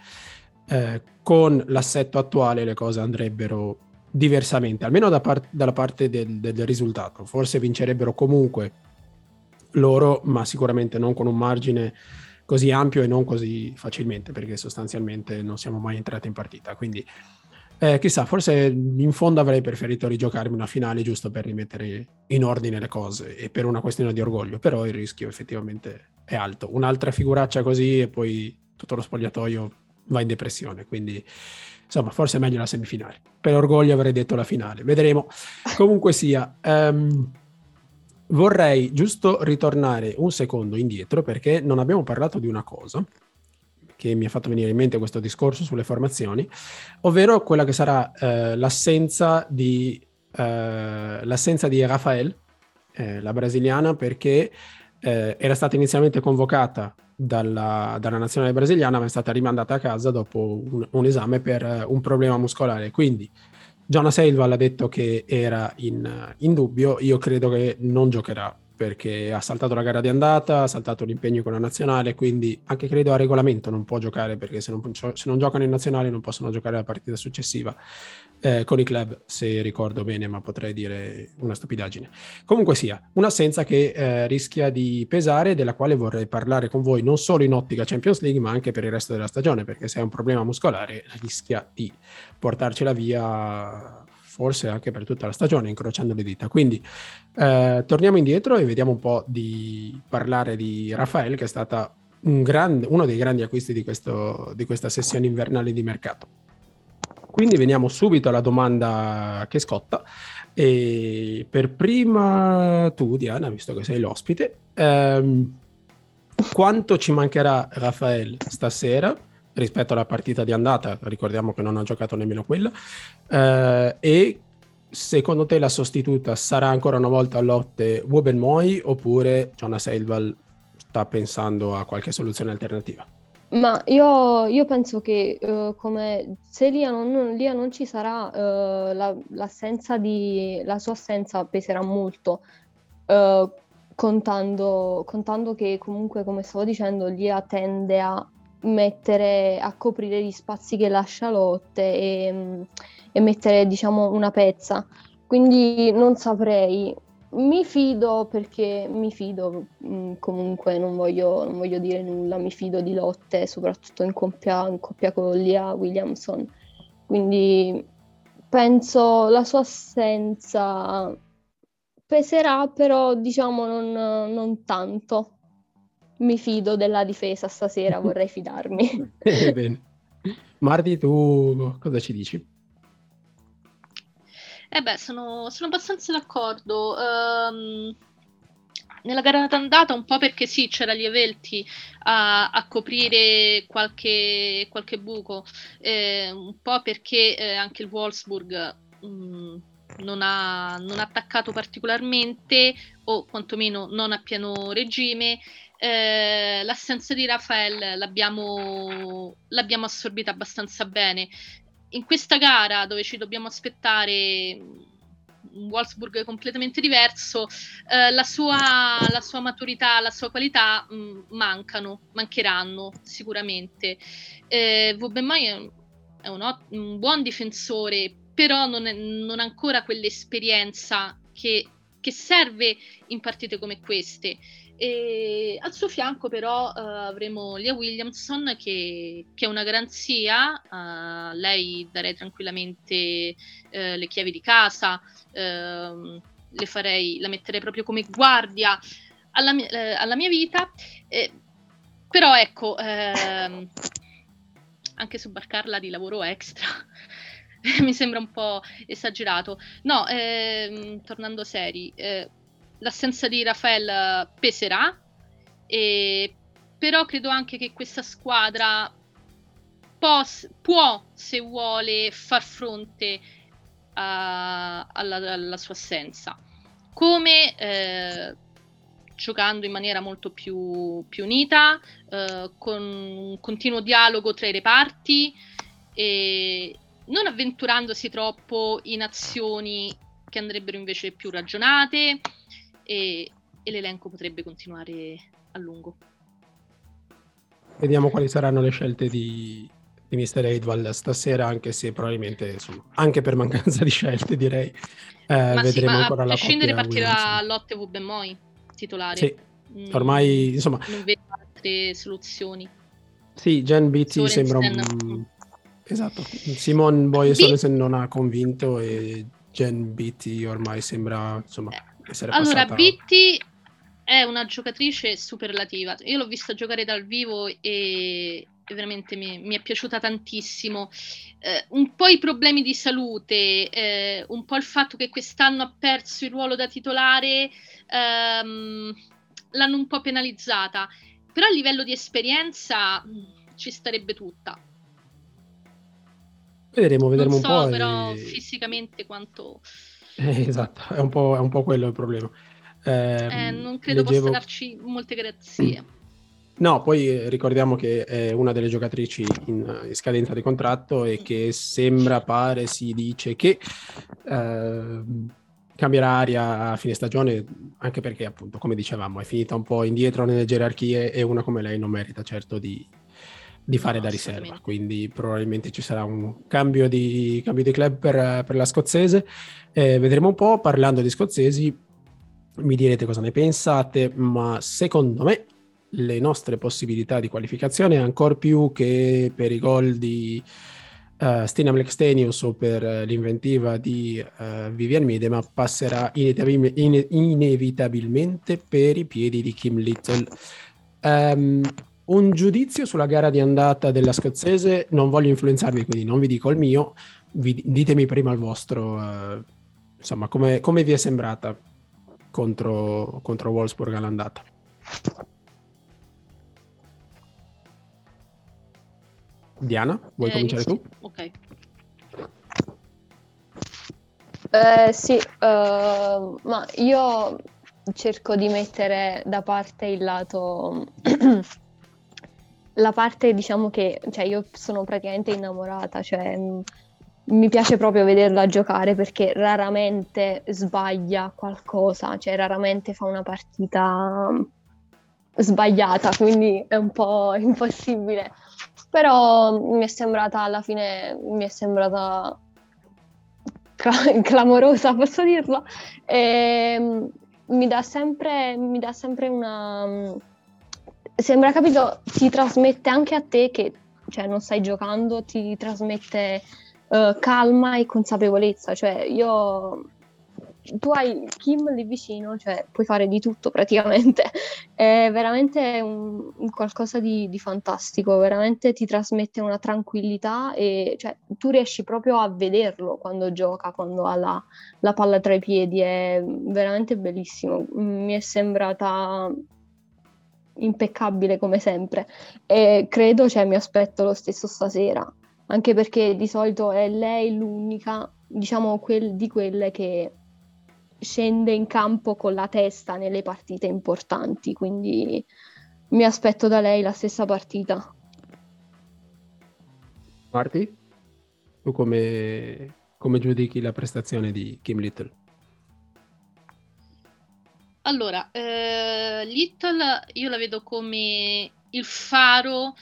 eh, con l'assetto attuale le cose andrebbero diversamente, almeno da par- dalla parte del, del risultato. Forse vincerebbero comunque loro, ma sicuramente non con un margine così ampio e non così facilmente, perché sostanzialmente non siamo mai entrati in partita. Quindi eh, chissà, forse in fondo avrei preferito rigiocarmi una finale giusto per rimettere in ordine le cose e per una questione di orgoglio, però il rischio effettivamente è alto. Un'altra figuraccia così e poi tutto lo spogliatoio va in depressione, quindi insomma forse è meglio la semifinale. Per orgoglio avrei detto la finale, vedremo. Comunque sia... Um, Vorrei giusto ritornare un secondo indietro perché non abbiamo parlato di una cosa che mi ha fatto venire in mente questo discorso sulle formazioni, ovvero quella che sarà eh, l'assenza, di, eh, l'assenza di Rafael, eh, la brasiliana, perché eh, era stata inizialmente convocata dalla, dalla, nazionale brasiliana, ma è stata rimandata a casa dopo un, un esame per eh, un problema muscolare. Quindi Jonas Elval ha detto che era in, in, dubbio, io credo che non giocherà perché ha saltato la gara di andata, ha saltato l'impegno con la nazionale, quindi anche credo a regolamento non può giocare perché se non, se non giocano in nazionale non possono giocare la partita successiva eh, con i club, se ricordo bene, ma potrei dire una stupidaggine. Comunque sia, un'assenza che eh, rischia di pesare, della quale vorrei parlare con voi non solo in ottica Champions League, ma anche per il resto della stagione, perché se è un problema muscolare rischia di portarcela via forse anche per tutta la stagione, incrociando le dita. Quindi eh, torniamo indietro e vediamo un po' di parlare di Rafael, che è stata un grande, uno dei grandi acquisti di, questo, di questa sessione invernale di mercato. Quindi veniamo subito alla domanda che scotta. E per prima tu, Diana, visto che sei l'ospite, ehm, quanto ci mancherà Rafael stasera rispetto alla partita di andata, ricordiamo che non ha giocato nemmeno quella, eh, e secondo te la sostituta sarà ancora una volta a lotte Woben Moy oppure Jonas Eilval sta pensando a qualche soluzione alternativa? Ma io, io penso che uh, come se Lia non, Lia non ci sarà, uh, la, l'assenza di, la sua assenza peserà molto, uh, contando, contando che comunque, come stavo dicendo, Lia tende a mettere, a coprire gli spazi che lascia Lotte e, e mettere, diciamo, una pezza. Quindi non saprei. Mi fido perché mi fido, mm, comunque non voglio, non voglio dire nulla, mi fido di Lotte, soprattutto in coppia, in coppia con Lia Williamson. Quindi penso la sua assenza peserà, però diciamo non, non tanto. Mi fido della difesa stasera, vorrei fidarmi. Bene. Marti, tu cosa ci dici? Eh beh, sono, sono abbastanza d'accordo. Um, nella gara d'andata un po' perché sì, c'era Lievelti a, a coprire qualche, qualche buco, eh, un po' perché eh, anche il Wolfsburg mh, mm, non, ha, non attaccato particolarmente o quantomeno non a pieno regime. Eh, l'assenza di Rafael l'abbiamo, l'abbiamo assorbita abbastanza bene in questa gara dove ci dobbiamo aspettare un Wolfsburg completamente diverso, eh, la, sua, la, sua, maturità, la sua qualità mh, mm, mancano, mancheranno sicuramente. Eh, Vobemai è, è un, un, buon difensore, però non, è, non ancora quell'esperienza che, che serve in partite come queste. E al suo fianco però uh, avremo Lia Williamson che, che è una garanzia, uh, lei darei tranquillamente uh, le chiavi di casa, ehm, farei, la metterei proprio come guardia alla, alla mia vita, eh, però ecco, ehm, anche sobbarcarla di lavoro extra mi sembra un po' esagerato. No, ehm, tornando seri, eh, l'assenza di Rafael peserà, e, però credo anche che questa squadra pos- può, se vuole, far fronte a, alla, alla, sua assenza. Come eh, giocando in maniera molto più, più unita, eh, con un continuo dialogo tra i reparti e non avventurandosi troppo in azioni che andrebbero invece più ragionate e, e l'elenco potrebbe continuare a lungo. Vediamo quali saranno le scelte di, di Mr. Eidwall stasera, anche se probabilmente, insomma, anche per mancanza di scelte, direi, eh, ma vedremo sì, ancora la A prescindere partirà Lotte Wubbenmoy, titolare. Sì, mm, ormai, insomma... Non vedo altre soluzioni. Sì, Jen Beatty sembra un... Esatto, Simon Boye Sorensen non ha convinto e Jen Beatty ormai sembra, insomma... Eh essere allora, passata... Bitti è una giocatrice superlativa. Io l'ho vista giocare dal vivo e, e veramente mi, mi, è piaciuta tantissimo. Eh, un po' i problemi di salute, eh, un po' il fatto che quest'anno ha perso il ruolo da titolare, ehm, l'hanno un po' penalizzata. Però a livello di esperienza ci starebbe tutta. Vedremo, vedremo non so, un po'. Però e... fisicamente quanto eh, esatto, è un, po', è un, po', quello il problema. Eh, eh, non credo leggevo... possa darci molte grazie. No, poi eh, ricordiamo che è una delle giocatrici in, in, scadenza di contratto e che sembra, pare, si dice che eh, cambierà aria a fine stagione, anche perché appunto, come dicevamo, è finita un po' indietro nelle gerarchie e una come lei non merita certo di, di fare no, da riserva, quindi probabilmente ci sarà un cambio di, cambio di club per, per, la scozzese. Eh, vedremo un po', parlando di scozzesi, mi direte cosa ne pensate, ma secondo me le nostre possibilità di qualificazione, ancora più che per i gol di uh, Stina Blackstenius o per l'inventiva di uh, Vivian Miedema, passerà inevitabil- ine- inevitabilmente per i piedi di Kim Little. Um, un giudizio sulla gara di andata della scozzese, non voglio influenzarvi, quindi non vi dico il mio, vi, ditemi prima il vostro, eh, insomma, come, come, vi è sembrata contro, contro Wolfsburg all'andata? Diana, vuoi Eh, cominciare inizio- tu? Ok. Eh, sì, eh, ma io cerco di mettere da parte il lato, la parte diciamo che, cioè io sono praticamente innamorata, cioè mh, mi piace proprio vederla giocare perché raramente sbaglia qualcosa, cioè raramente fa una partita mh, sbagliata, quindi è un po' impossibile. Però mi è sembrata alla fine, mi è sembrata cla- clamorosa, posso dirlo? Ehm, mi dà sempre, mi dà sempre una... Sembra, capito, ti trasmette anche a te che, cioè, non stai giocando, ti trasmette eh, calma e consapevolezza. Cioè, io... Tu hai Kim lì vicino, cioè, puoi fare di tutto praticamente. È veramente un, un qualcosa di, di fantastico, veramente ti trasmette una tranquillità e cioè, tu riesci proprio a vederlo quando gioca, quando ha la, la palla tra i piedi, è veramente bellissimo. Mi è sembrata impeccabile come sempre e credo, cioè, mi aspetto lo stesso stasera, anche perché di solito è lei l'unica, diciamo, quel, di quelle che scende in campo con la testa nelle partite importanti, quindi mi aspetto da lei la stessa partita. Marti, tu come, come giudichi la prestazione di Kim Little? Allora, eh, Little io la vedo come il faro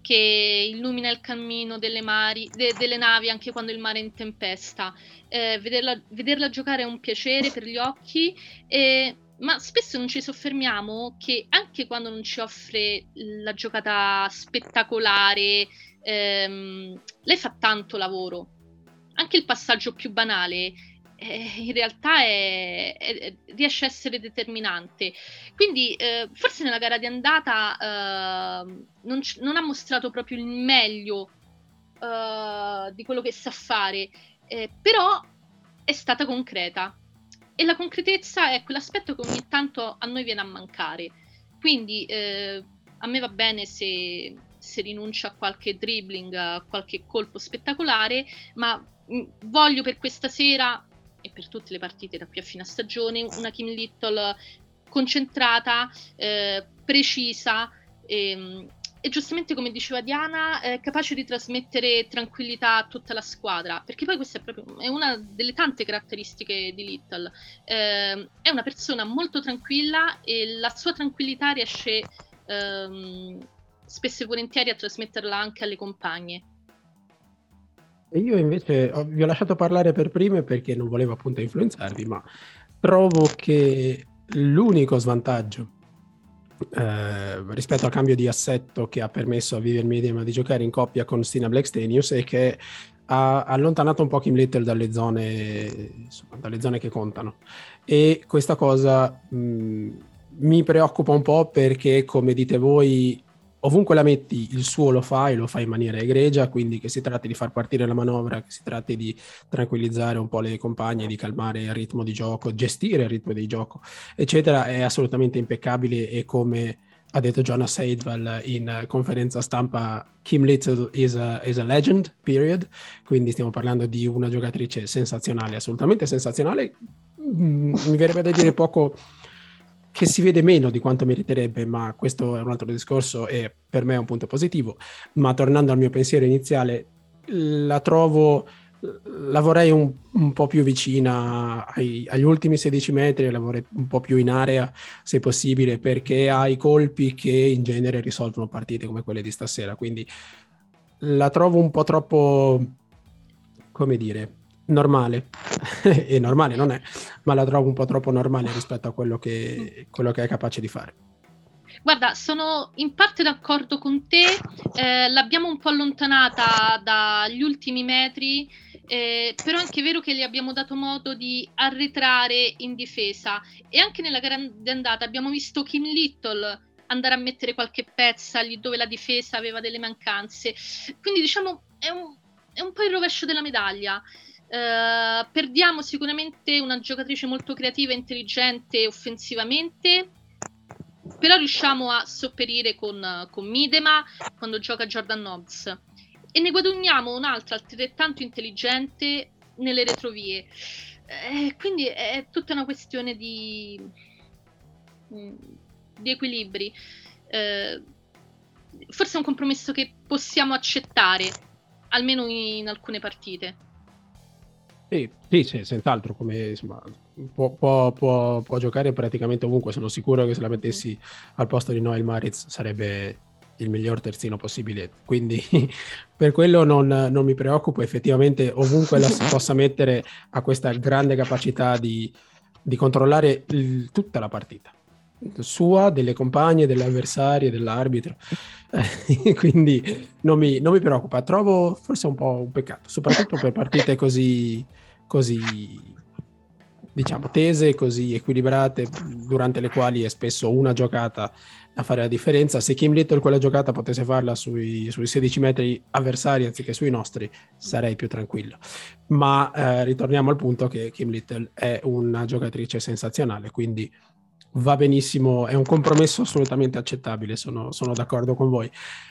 che illumina il cammino delle, mari, de- delle navi anche quando il mare è in tempesta. Eh, vederla, vederla giocare è un piacere per gli occhi, eh, ma spesso non ci soffermiamo che anche quando non ci offre la giocata spettacolare, ehm, lei fa tanto lavoro. Anche il passaggio più banale eh, in realtà è- è- riesce a essere determinante. Quindi eh, forse nella gara di andata eh, non, ci- non ha mostrato proprio il meglio eh, di quello che sa fare, eh, però è stata concreta. E la concretezza è quell'aspetto che ogni tanto a noi viene a mancare. Quindi eh, a me va bene se, se rinuncia a qualche dribbling, a qualche colpo spettacolare, ma mh, voglio per questa sera e per tutte le partite da qui a fine stagione una Kim Little concentrata, eh, precisa ehm, e giustamente come diceva Diana, eh, capace di trasmettere tranquillità a tutta la squadra, perché poi questa è proprio è una delle tante caratteristiche di Little. Eh, è una persona molto tranquilla e la sua tranquillità riesce ehm, spesso e volentieri a trasmetterla anche alle compagne. E io invece ho- vi ho lasciato parlare per prime perché non volevo appunto influenzarvi, ma trovo che l'unico svantaggio eh, rispetto al cambio di assetto che ha permesso a Vivian Medium di giocare in coppia con Stina Blackstenius è che ha allontanato un po' Kim Little dalle zone, insomma, dalle zone che contano. E questa cosa mh, mi preoccupa un po' perché, come dite voi, ovunque la metti, il suo lo fa e lo fa in maniera egregia, quindi che si tratti di far partire la manovra, che si tratti di tranquillizzare un po' le compagne, di calmare il ritmo di gioco, gestire il ritmo di gioco, eccetera, è assolutamente impeccabile e come ha detto Jonas Seidval in conferenza stampa, Kim Little is a, is a legend, period, quindi stiamo parlando di una giocatrice sensazionale, assolutamente sensazionale, Mm, mi verrebbe da dire poco che si vede meno di quanto meriterebbe, ma questo è un altro discorso e per me è un punto positivo. Ma tornando al mio pensiero iniziale, la trovo, la vorrei un, un po' più vicina ai- agli ultimi 16 metri, la vorrei un po' più in area se possibile, perché ha i colpi che in genere risolvono partite come quelle di stasera. Quindi la trovo un po' troppo, come dire, normale. e normale non è, ma la trovo un po' troppo normale rispetto a quello che, quello che è capace di fare. Guarda, sono in parte d'accordo con te, eh, l'abbiamo un po' allontanata dagli ultimi metri, eh, però è anche vero che le abbiamo dato modo di arretrare in difesa e anche nella gara di andata abbiamo visto Kim Little andare a mettere qualche pezza lì dove la difesa aveva delle mancanze, quindi diciamo è un, è un po' il rovescio della medaglia. Eh, perdiamo sicuramente una giocatrice molto creativa e intelligente offensivamente, però riusciamo a sopperire con, con Midema quando gioca Jordan Nobbs. e ne guadagniamo un'altra altrettanto intelligente nelle retrovie. Eh, quindi è tutta una questione di, mm, di equilibri. Eh, forse è un compromesso che possiamo accettare, almeno in alcune partite. Sì, sì, senz'altro, come, insomma, può, può, può, può, giocare praticamente ovunque, sono sicuro che se la mettessi al posto di Noel Maritz sarebbe il miglior terzino possibile, quindi per quello non, non, mi preoccupo, effettivamente ovunque la si possa mettere ha questa grande capacità di, di controllare il, tutta la partita, sua, delle compagne, delle avversarie, dell'arbitro, quindi non mi, non mi, preoccupa, trovo forse un po' un peccato, soprattutto per partite così, così diciamo tese, così equilibrate, durante le quali è spesso una giocata a fare la differenza. Se Kim Little quella giocata potesse farla sui, sui 16 metri avversari anziché sui nostri, sarei più tranquillo. Ma eh, ritorniamo al punto che Kim Little è una giocatrice sensazionale, quindi va benissimo, è un compromesso assolutamente accettabile, sono, sono d'accordo con voi.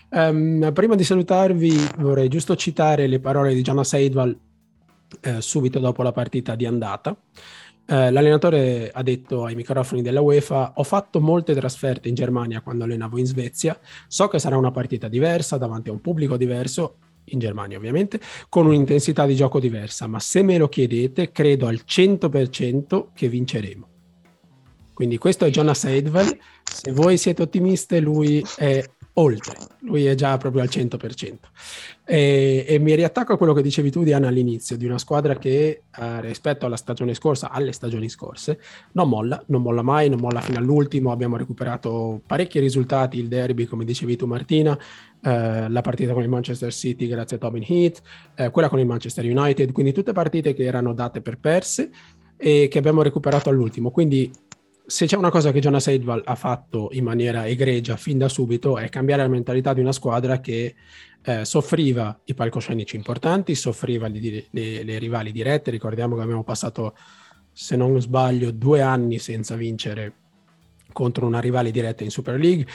Um, prima di salutarvi vorrei giusto citare le parole di Gianna Seidval eh, subito dopo la partita di andata. Eh, l'allenatore ha detto ai microfoni della UEFA: Ho fatto molte trasferte in Germania quando allenavo in Svezia. So che sarà una partita diversa davanti a un pubblico diverso, in Germania ovviamente, con un'intensità di gioco diversa. Ma se me lo chiedete, credo al 100% che vinceremo. Quindi questo è Jonas Eidvel. Se voi siete ottimiste, lui è oltre, lui è già proprio al 100%. E, e, mi riattacco a quello che dicevi tu, Diana, all'inizio, di una squadra che eh, rispetto alla stagione scorsa, alle stagioni scorse, non molla, non molla mai, non molla fino all'ultimo. Abbiamo recuperato parecchi risultati, il derby, come dicevi tu, Martina, eh, la partita con il Manchester City grazie a Tobin Heath, eh, quella con il Manchester United, quindi tutte partite che erano date per perse e che abbiamo recuperato all'ultimo. Quindi se c'è una cosa che Jonas Eidval ha fatto in maniera egregia fin da subito è cambiare la mentalità di una squadra che eh, soffriva i palcoscenici importanti, soffriva le, le, le, rivali dirette. Ricordiamo che abbiamo passato, se non sbaglio, due anni senza vincere contro una rivale diretta in Super League.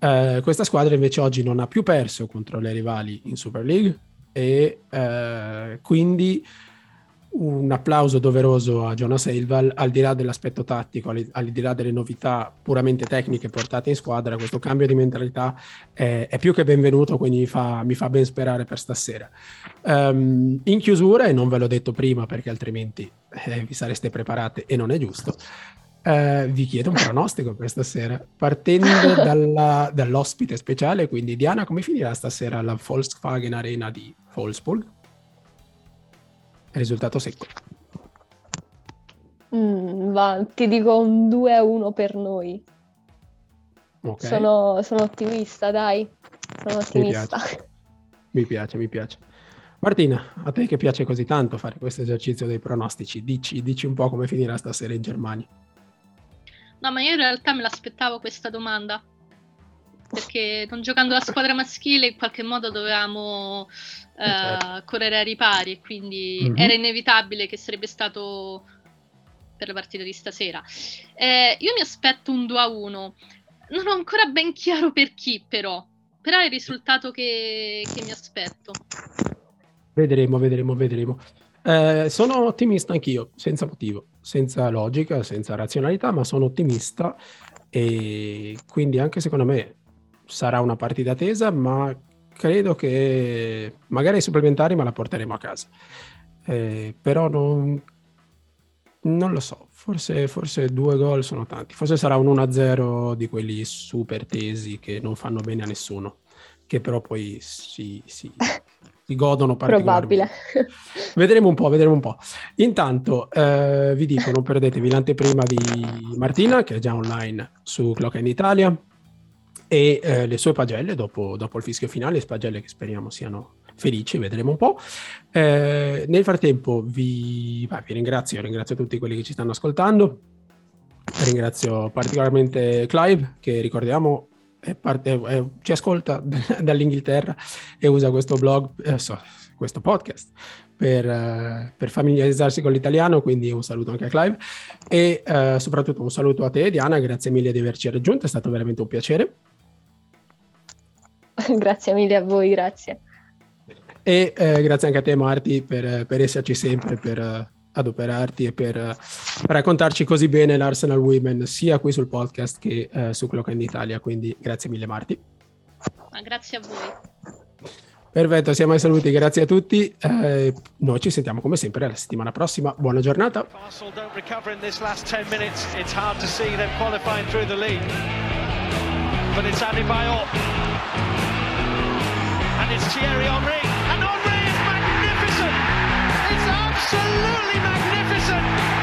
Eh, questa squadra invece oggi non ha più perso contro le rivali in Super League e eh, quindi un applauso doveroso a Jonas Eilval, al di là dell'aspetto tattico, al, al, di là delle novità puramente tecniche portate in squadra, questo cambio di mentalità è, è più che benvenuto, quindi mi fa, mi fa ben sperare per stasera. Um, in chiusura, e non ve l'ho detto prima perché altrimenti eh, vi sareste preparate e non è giusto, eh, vi chiedo un pronostico per stasera, partendo dalla, dall'ospite speciale, quindi Diana, come finirà stasera la Volkswagen Arena di Wolfsburg? Risultato secco. Mm, va, ti dico un 2-1 per noi. Okay. Sono, sono, ottimista, dai. Sono ottimista. Mi piace. mi piace, mi piace. Martina, a te che piace così tanto fare questo esercizio dei pronostici, dici, dici un po' come finirà stasera in Germania. No, ma io in realtà me l'aspettavo questa domanda perché non giocando la squadra maschile in qualche modo dovevamo eh, certo. correre ai ripari, quindi mm-hmm. era inevitabile che sarebbe stato per la partita di stasera. Eh, io mi aspetto un 2 a 1. Non ho ancora ben chiaro per chi, però. Però è il risultato che, che mi aspetto. Vedremo, vedremo, vedremo. Eh, sono ottimista anch'io, senza motivo, senza logica, senza razionalità, ma sono ottimista e quindi anche secondo me sarà una partita tesa, ma credo che magari ai supplementari ma la porteremo a casa. Eh, però non, non, lo so, forse, forse due gol sono tanti, forse sarà un 1-0 di quelli super tesi che non fanno bene a nessuno, che però poi si, si, si godono. Probabile. vedremo un po', vedremo un po'. Intanto eh, vi dico, non perdetevi l'anteprima di Martina, che è già online su Clock in Italia, e eh, le sue pagelle dopo, dopo, il fischio finale, pagelle che speriamo siano felici, vedremo un po'. Eh, nel frattempo vi, bah, vi, ringrazio, ringrazio tutti quelli che ci stanno ascoltando, ringrazio particolarmente Clive che ricordiamo parte, eh, ci ascolta dall'Inghilterra e usa questo blog, eh, so, questo podcast per, uh, per, familiarizzarsi con l'italiano, quindi un saluto anche a Clive e uh, soprattutto un saluto a te Diana, grazie mille di averci raggiunto, è stato veramente un piacere. grazie mille a voi, grazie. E eh, grazie anche a te Marti per, per esserci sempre, per uh, adoperarti e per, uh, raccontarci così bene l'Arsenal Women sia qui sul podcast che uh, su Clock in Italia. Quindi grazie mille Marti. Ma grazie a voi. Perfetto, siamo ai saluti, grazie a tutti. Eh, noi ci sentiamo come sempre la settimana prossima. Buona giornata. But it's. And it's Thierry Henry. And Henry is magnificent! It's absolutely magnificent!